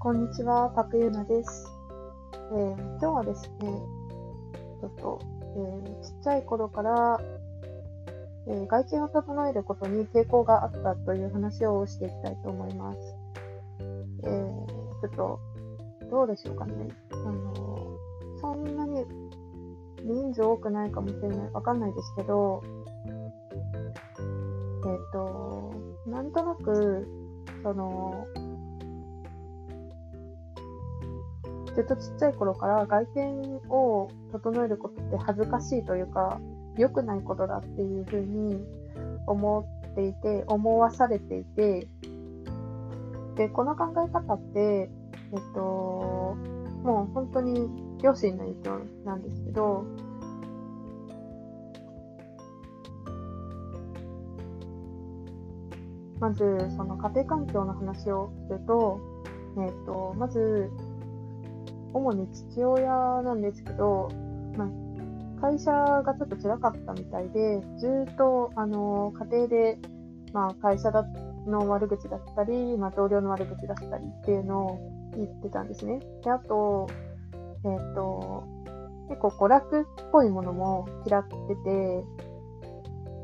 こんにちは、パクユナです。えー今日はですね、ちょっと、えーちっちゃい頃から、えー外見を整えることに抵抗があったという話をしていきたいと思います。えーちょっと、どうでしょうかね。あのそんなに人数多くないかもしれない。わかんないですけど、えっ、と、なんとなく、その、ずっとちっちゃい頃から外見を整えることって恥ずかしいというか、良くないことだっていうふうに思っていて、思わされていて、で、この考え方って、えっと、もう本当に両親の影響なんですけど、まず、その家庭環境の話をすると、えっと、まず、主に父親なんですけど、まあ、会社がちょっと辛かったみたいで、ずっと、あの、家庭で、まあ、会社だの悪口だったり、まあ、同僚の悪口だったりっていうのを言ってたんですね。で、あと、えっ、と、結構娯楽っぽいものも嫌ってて、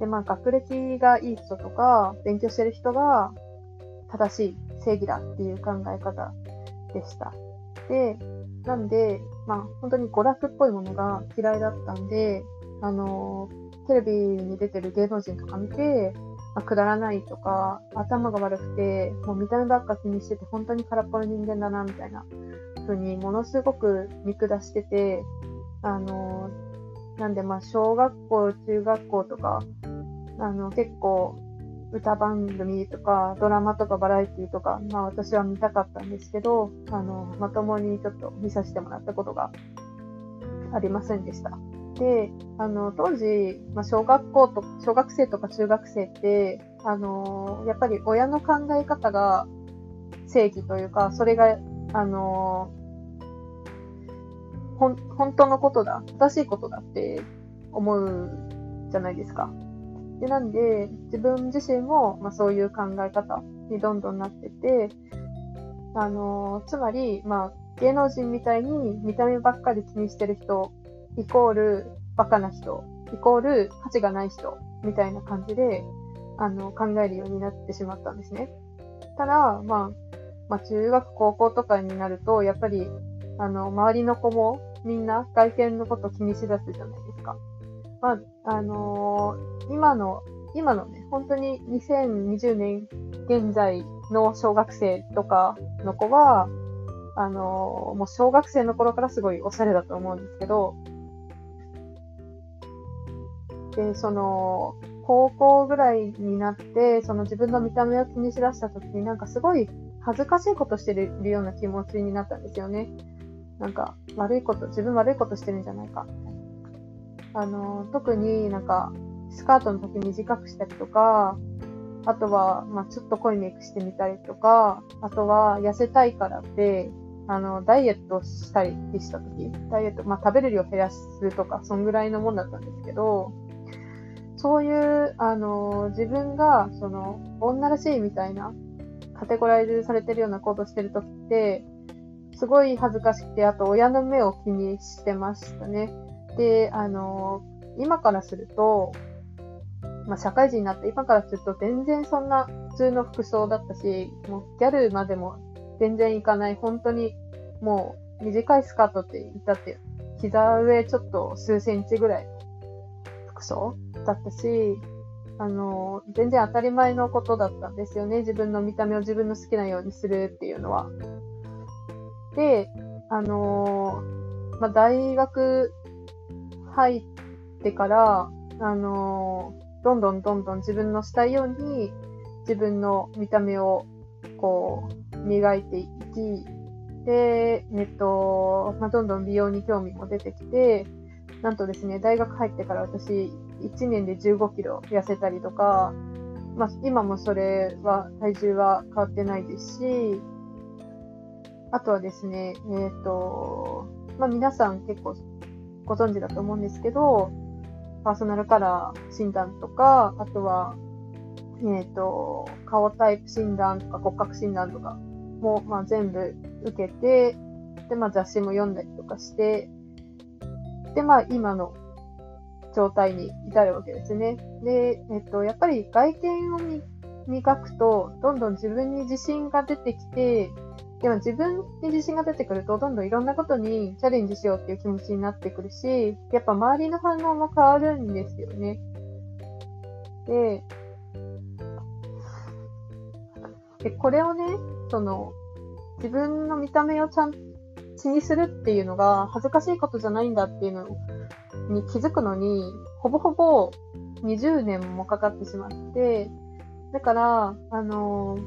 で、まあ、学歴がいい人とか、勉強してる人が正しい正義だっていう考え方でした。で、なんで、まあ、本当に娯楽っぽいものが嫌いだったんで、あの、テレビに出てる芸能人とか見て、まあ、くだらないとか、頭が悪くて、もう見た目ばっか気にしてて、本当に空っぽの人間だな、みたいな風に、ものすごく見下してて、あの、なんで、まあ、小学校、中学校とか、あの、結構、歌番組とか、ドラマとかバラエティとか、まあ私は見たかったんですけど、あの、まともにちょっと見させてもらったことがありませんでした。で、あの、当時、まあ小学校と、小学生とか中学生って、あの、やっぱり親の考え方が正義というか、それが、あの、ほん、本当のことだ、正しいことだって思うじゃないですか。で、なんで、自分自身も、まあ、そういう考え方にどんどんなってて、あのつまり、まあ、芸能人みたいに見た目ばっかり気にしてる人、イコールバカな人、イコール価値がない人、みたいな感じで、あの、考えるようになってしまったんですね。ただ、まあ、まあ、中学、高校とかになると、やっぱり、あの、周りの子もみんな外見のこと気にしだすじゃない。まあ、あのー今の、今のね、本当に2020年現在の小学生とかの子は、あのーもう小学生の頃からすごいおしゃれだと思うんですけど、で、その、高校ぐらいになって、その自分の見た目を気にしだした時になんかすごい恥ずかしいことしてるような気持ちになったんですよね。なんか悪いこと、自分悪いことしてるんじゃないか。あの、特になんか、スカートの時短くしたりとか、あとは、まあちょっと濃いメイクしてみたりとか、あとは痩せたいからって、あの、ダイエットしたりした時、ダイエット、まあ食べる量減らすとか、そんぐらいのもんだったんですけど、そういう、あの、自分が、その、女らしいみたいな、カテゴライズされてるような行動してる時って、すごい恥ずかしくて、あと親の目を気にしてましたね。で、あの、今からすると、まあ、社会人になって今からすると全然そんな普通の服装だったし、もうギャルまでも全然いかない、本当にもう短いスカートって言ったって、膝上ちょっと数センチぐらい服装だったし、あの、全然当たり前のことだったんですよね。自分の見た目を自分の好きなようにするっていうのは。で、あのまあ、大学入ってから、あのどんどんどんどん自分のしたいように自分の見た目をこう磨いていき、で、えっと、まあ、どんどん美容に興味も出てきて、なんとですね、大学入ってから私1年で15キロ痩せたりとか、まあ、今もそれは、体重は変わってないですし、あとはですね、えっ、と、まあ、皆さん結構ご存知だと思うんですけど、パーソナルカラー診断とか、あとは、えっ、と、顔タイプ診断とか骨格診断とかも、まあ、全部受けて、で、まあ雑誌も読んだりとかして、で、まあ今の状態に至るわけですね。で、えっと、やっぱり外見を磨くと、どんどん自分に自信が出てきて、でも自分に自信が出てくると、どんどんいろんなことにチャレンジしようっていう気持ちになってくるし、やっぱ周りの反応も変わるんですよね。で、でこれをね、その、自分の見た目をちゃんと気にするっていうのが恥ずかしいことじゃないんだっていうのに気づくのに、ほぼほぼ20年もかかってしまって、だから、あの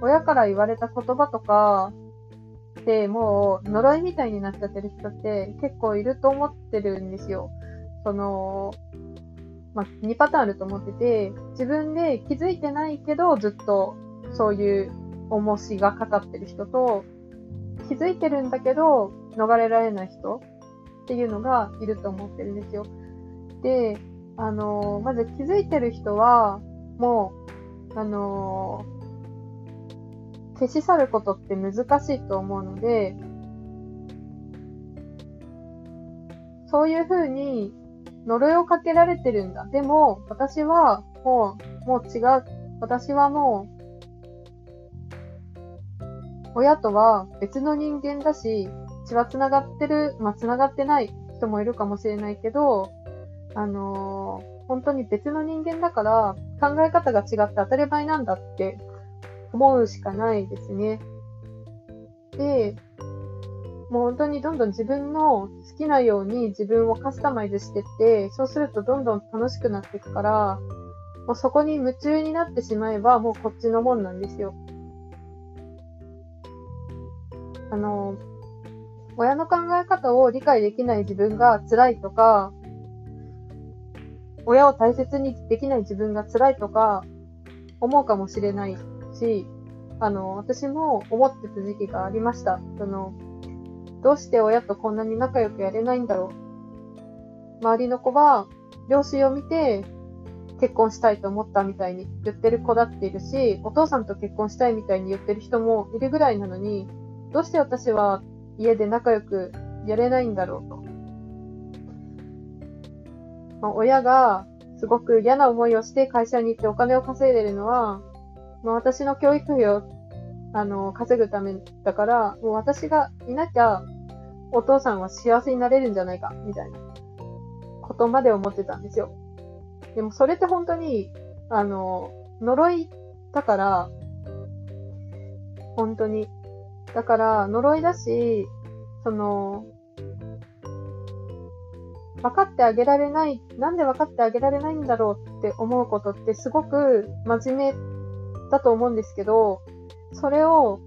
親から言われた言葉とか、で、もう呪いみたいになっちゃってる人って結構いると思ってるんですよ。その、まあ、2パターンあると思ってて、自分で気づいてないけどずっとそういう重しがかかってる人と、気づいてるんだけど、逃れられない人っていうのがいると思ってるんですよ。で、あの、まず気づいてる人は、もう、あの、消し去ることって難しいと思うので、そういう風に呪いをかけられてるんだ。でも、私はもう、もう違う。私はもう親とは別の人間だし、血は繋がってる、まあ、繋がってない人もいるかもしれないけど、あのー、本当に別の人間だから考え方が違って当たり前なんだって思うしかないですね。で、もう本当にどんどん自分の好きなように自分をカスタマイズしてって、そうするとどんどん楽しくなっていくから、もうそこに夢中になってしまえばもうこっちのもんなんですよ。あの、親の考え方を理解できない自分が辛いとか、親を大切にできない自分が辛いとか思うかもしれないし、あの、私も思ってた時期がありました。その、どうして親とこんなに仲良くやれないんだろう。周りの子は、両親を見て結婚したいと思ったみたいに言ってる子だっているし、お父さんと結婚したいみたいに言ってる人もいるぐらいなのに、どうして私は家で仲良くやれないんだろうと。まあ、親がすごく嫌な思いをして会社に行ってお金を稼いでるのは、まあ、私の教育費をあの稼ぐためだから、もう私がいなきゃお父さんは幸せになれるんじゃないか、みたいなことまで思ってたんですよ。でもそれって本当に、あの、呪いだから、本当にだから、呪いだし、その、分かってあげられない、なんで分かってあげられないんだろうって思うことってすごく真面目だと思うんですけど、それを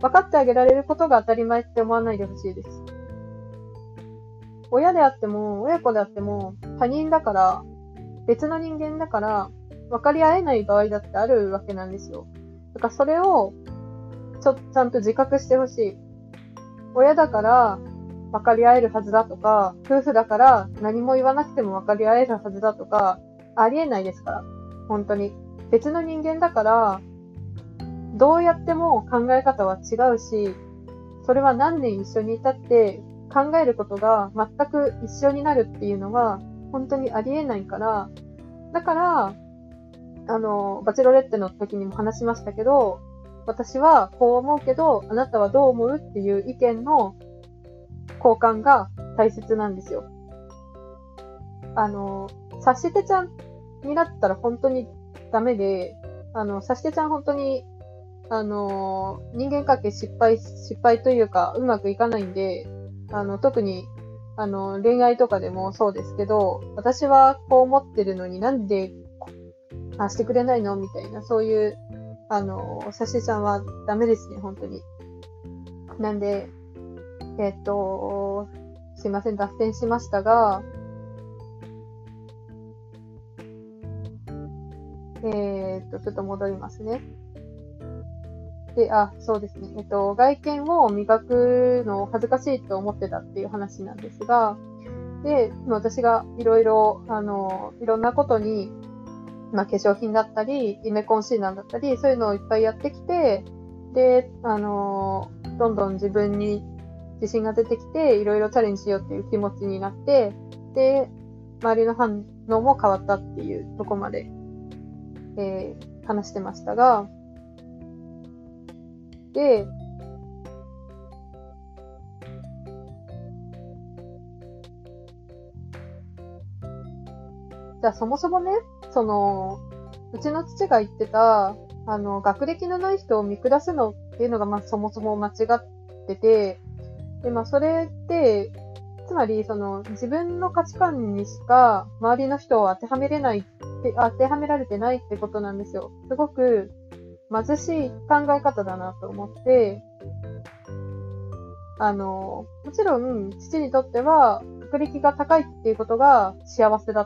分かってあげられることが当たり前って思わないでほしいです。親であっても、親子であっても、他人だから、別の人間だから、分かり合えない場合だってあるわけなんですよ。だからそれをちょ、ちゃんと自覚してほしい。親だから分かり合えるはずだとか、夫婦だから何も言わなくても分かり合えるはずだとか、ありえないですから。本当に。別の人間だから、どうやっても考え方は違うし、それは何年一緒にいたって考えることが全く一緒になるっていうのは本当にありえないから、だから、あの、バチロレッテの時にも話しましたけど、私はこう思うけど、あなたはどう思うっていう意見の交換が大切なんですよ。あの、察してちゃんになったら本当にダメで、あの、察してちゃん本当に、あの、人間関係失敗、失敗というか、うまくいかないんで、あの、特に、あの、恋愛とかでもそうですけど、私はこう思ってるのになんで、あ、してくれないのみたいな、そういうあの、サシさんはダメですね、本当に。なんで、えっ、と、すいません、脱線しましたが、えっ、と、ちょっと戻りますね。で、あ、そうですね。えっと、外見を磨くのを恥ずかしいと思ってたっていう話なんですが、で、私がいろいろ、あの、いろんなことにまあ、化粧品だったり、イメコンシーラーだったり、そういうのをいっぱいやってきて、で、あのどんどん自分に自信が出てきて、いろいろチャレンジしようっていう気持ちになって、で、周りの反応も変わったっていうとこまで、えー話してましたが、で、じゃあそもそもね、その、うちの父が言ってた、あの、学歴のない人を見下すのっていうのが、まあそもそも間違ってて、で、まあそれって、つまり、その、自分の価値観にしか周りの人を当てはめれないっ、当てはめられてないってことなんですよ。すごく貧しい考え方だなと思って、あの、もちろん、父にとっては、学歴が高いっていうことが幸せだっ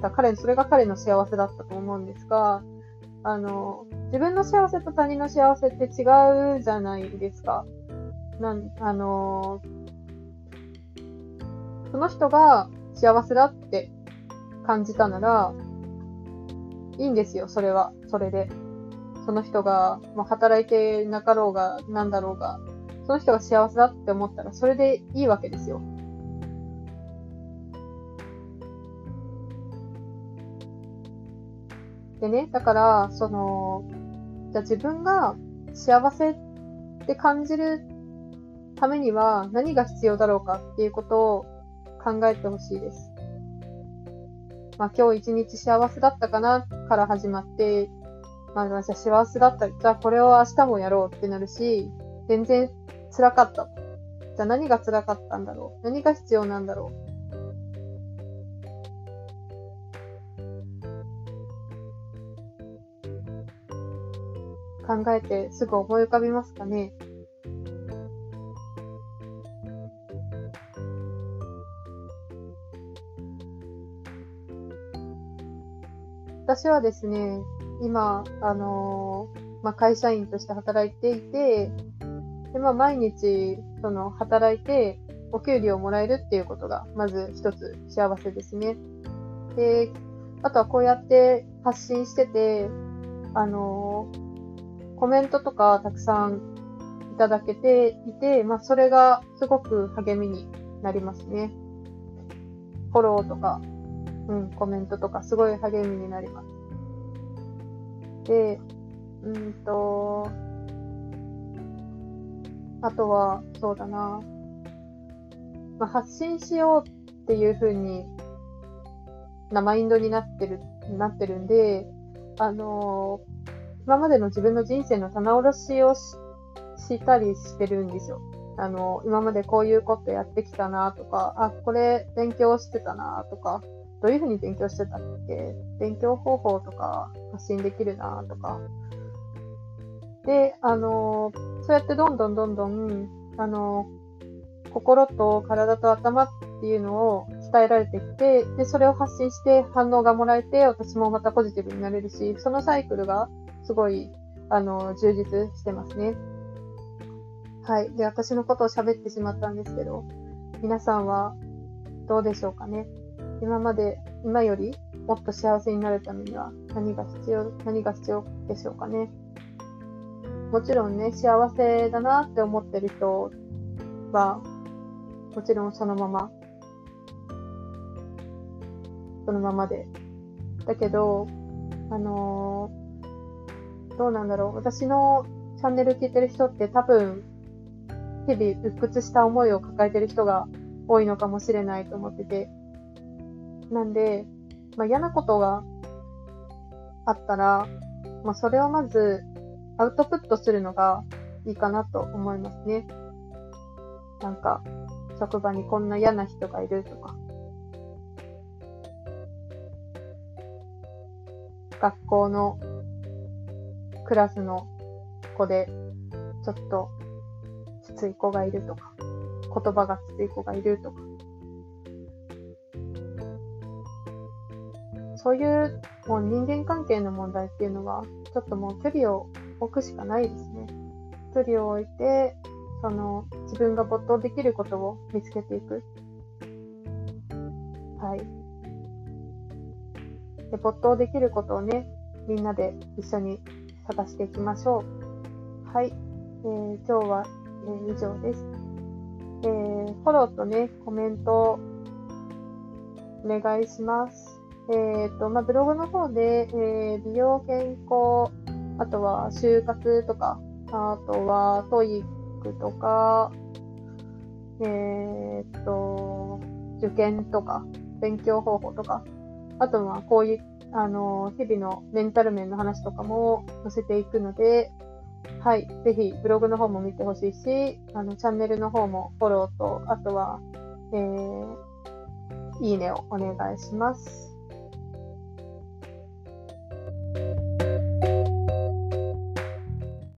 た。彼、それが彼の幸せだったと思うんですが、あの、自分の幸せと他人の幸せって違うじゃないですか。なん、あの、その人が幸せだって感じたなら、いいんですよ、それは。それで。その人が、まあ、働いてなかろうが、なんだろうが、その人が幸せだって思ったら、それでいいわけですよ。でね、だから、その、じゃあ自分が幸せって感じるためには何が必要だろうかっていうことを考えてほしいです。まあ今日一日幸せだったかなから始まって、まあじゃあ幸せだった。じゃあこれを明日もやろうってなるし、全然辛かった。じゃあ何が辛かったんだろう何が必要なんだろう考えてすぐ思い浮かびますかね私はですね、今、あのーまあ、会社員として働いていて、で、まあ、毎日、その、働いて、お給料をもらえるっていうことが、まず一つ幸せですね。で、あとはこうやって発信してて、あのーコメントとかたくさんいただけていて、まあ、それがすごく励みになりますね。フォローとか、うん、コメントとかすごい励みになります。で、うんと、あとは、そうだな、まあ、発信しようっていう風に、なマインドになってる、なってるんで、あのー今までの自分の人生の棚卸しをししたりしてるんですよ。あの、今までこういうことやってきたなとか、あ、これ勉強してたなとか、どういうふうに勉強してたっけ？勉強方法とか発信できるなとか。で、あの、そうやってどんどんどんどん、あの、心と体と頭っていうのを伝えられてきて、で、それを発信して反応がもらえて、私もまたポジティブになれるし、そのサイクルがすごい、あの、充実してますね。はい。で、私のことを喋ってしまったんですけど、皆さんはどうでしょうかね？今まで、今よりもっと幸せになるためには何が必要、何が必要でしょうかね。もちろんね、幸せだなって思ってる人は、もちろんそのまま、そのままで。だけど、あのーどうなんだろう。私のチャンネル聞いてる人って多分、日々鬱屈した思いを抱えてる人が多いのかもしれないと思ってて。なんで、まあ、嫌なことがあったら、まあ、それをまずアウトプットするのがいいかなと思いますね。なんか、職場にこんな嫌な人がいるとか。学校のクラスの子で、ちょっときつい子がいるとか、言葉がきつい子がいるとか。そういうもう人間関係の問題っていうのは、ちょっともう距離を置くしかないですね。距離を置いて、その自分が没頭できることを見つけていく。はい。で、没頭できることをね、みんなで一緒に探していきましょう。はい。えー、今日は、えー、以上です。えー、フォローとね、コメントお願いします。えっ、ー、と、まあ、ブログの方で、えー、美容健康、あとは就活とか、あとは TOEIC とか、えっ、と、受験とか、勉強方法とか、あとはこういう、あの、日々のメンタル面の話とかも載せていくので、はい。ぜひ、ブログの方も見てほしいし、あの、チャンネルの方もフォローと、あとは、えー、いいねをお願いします。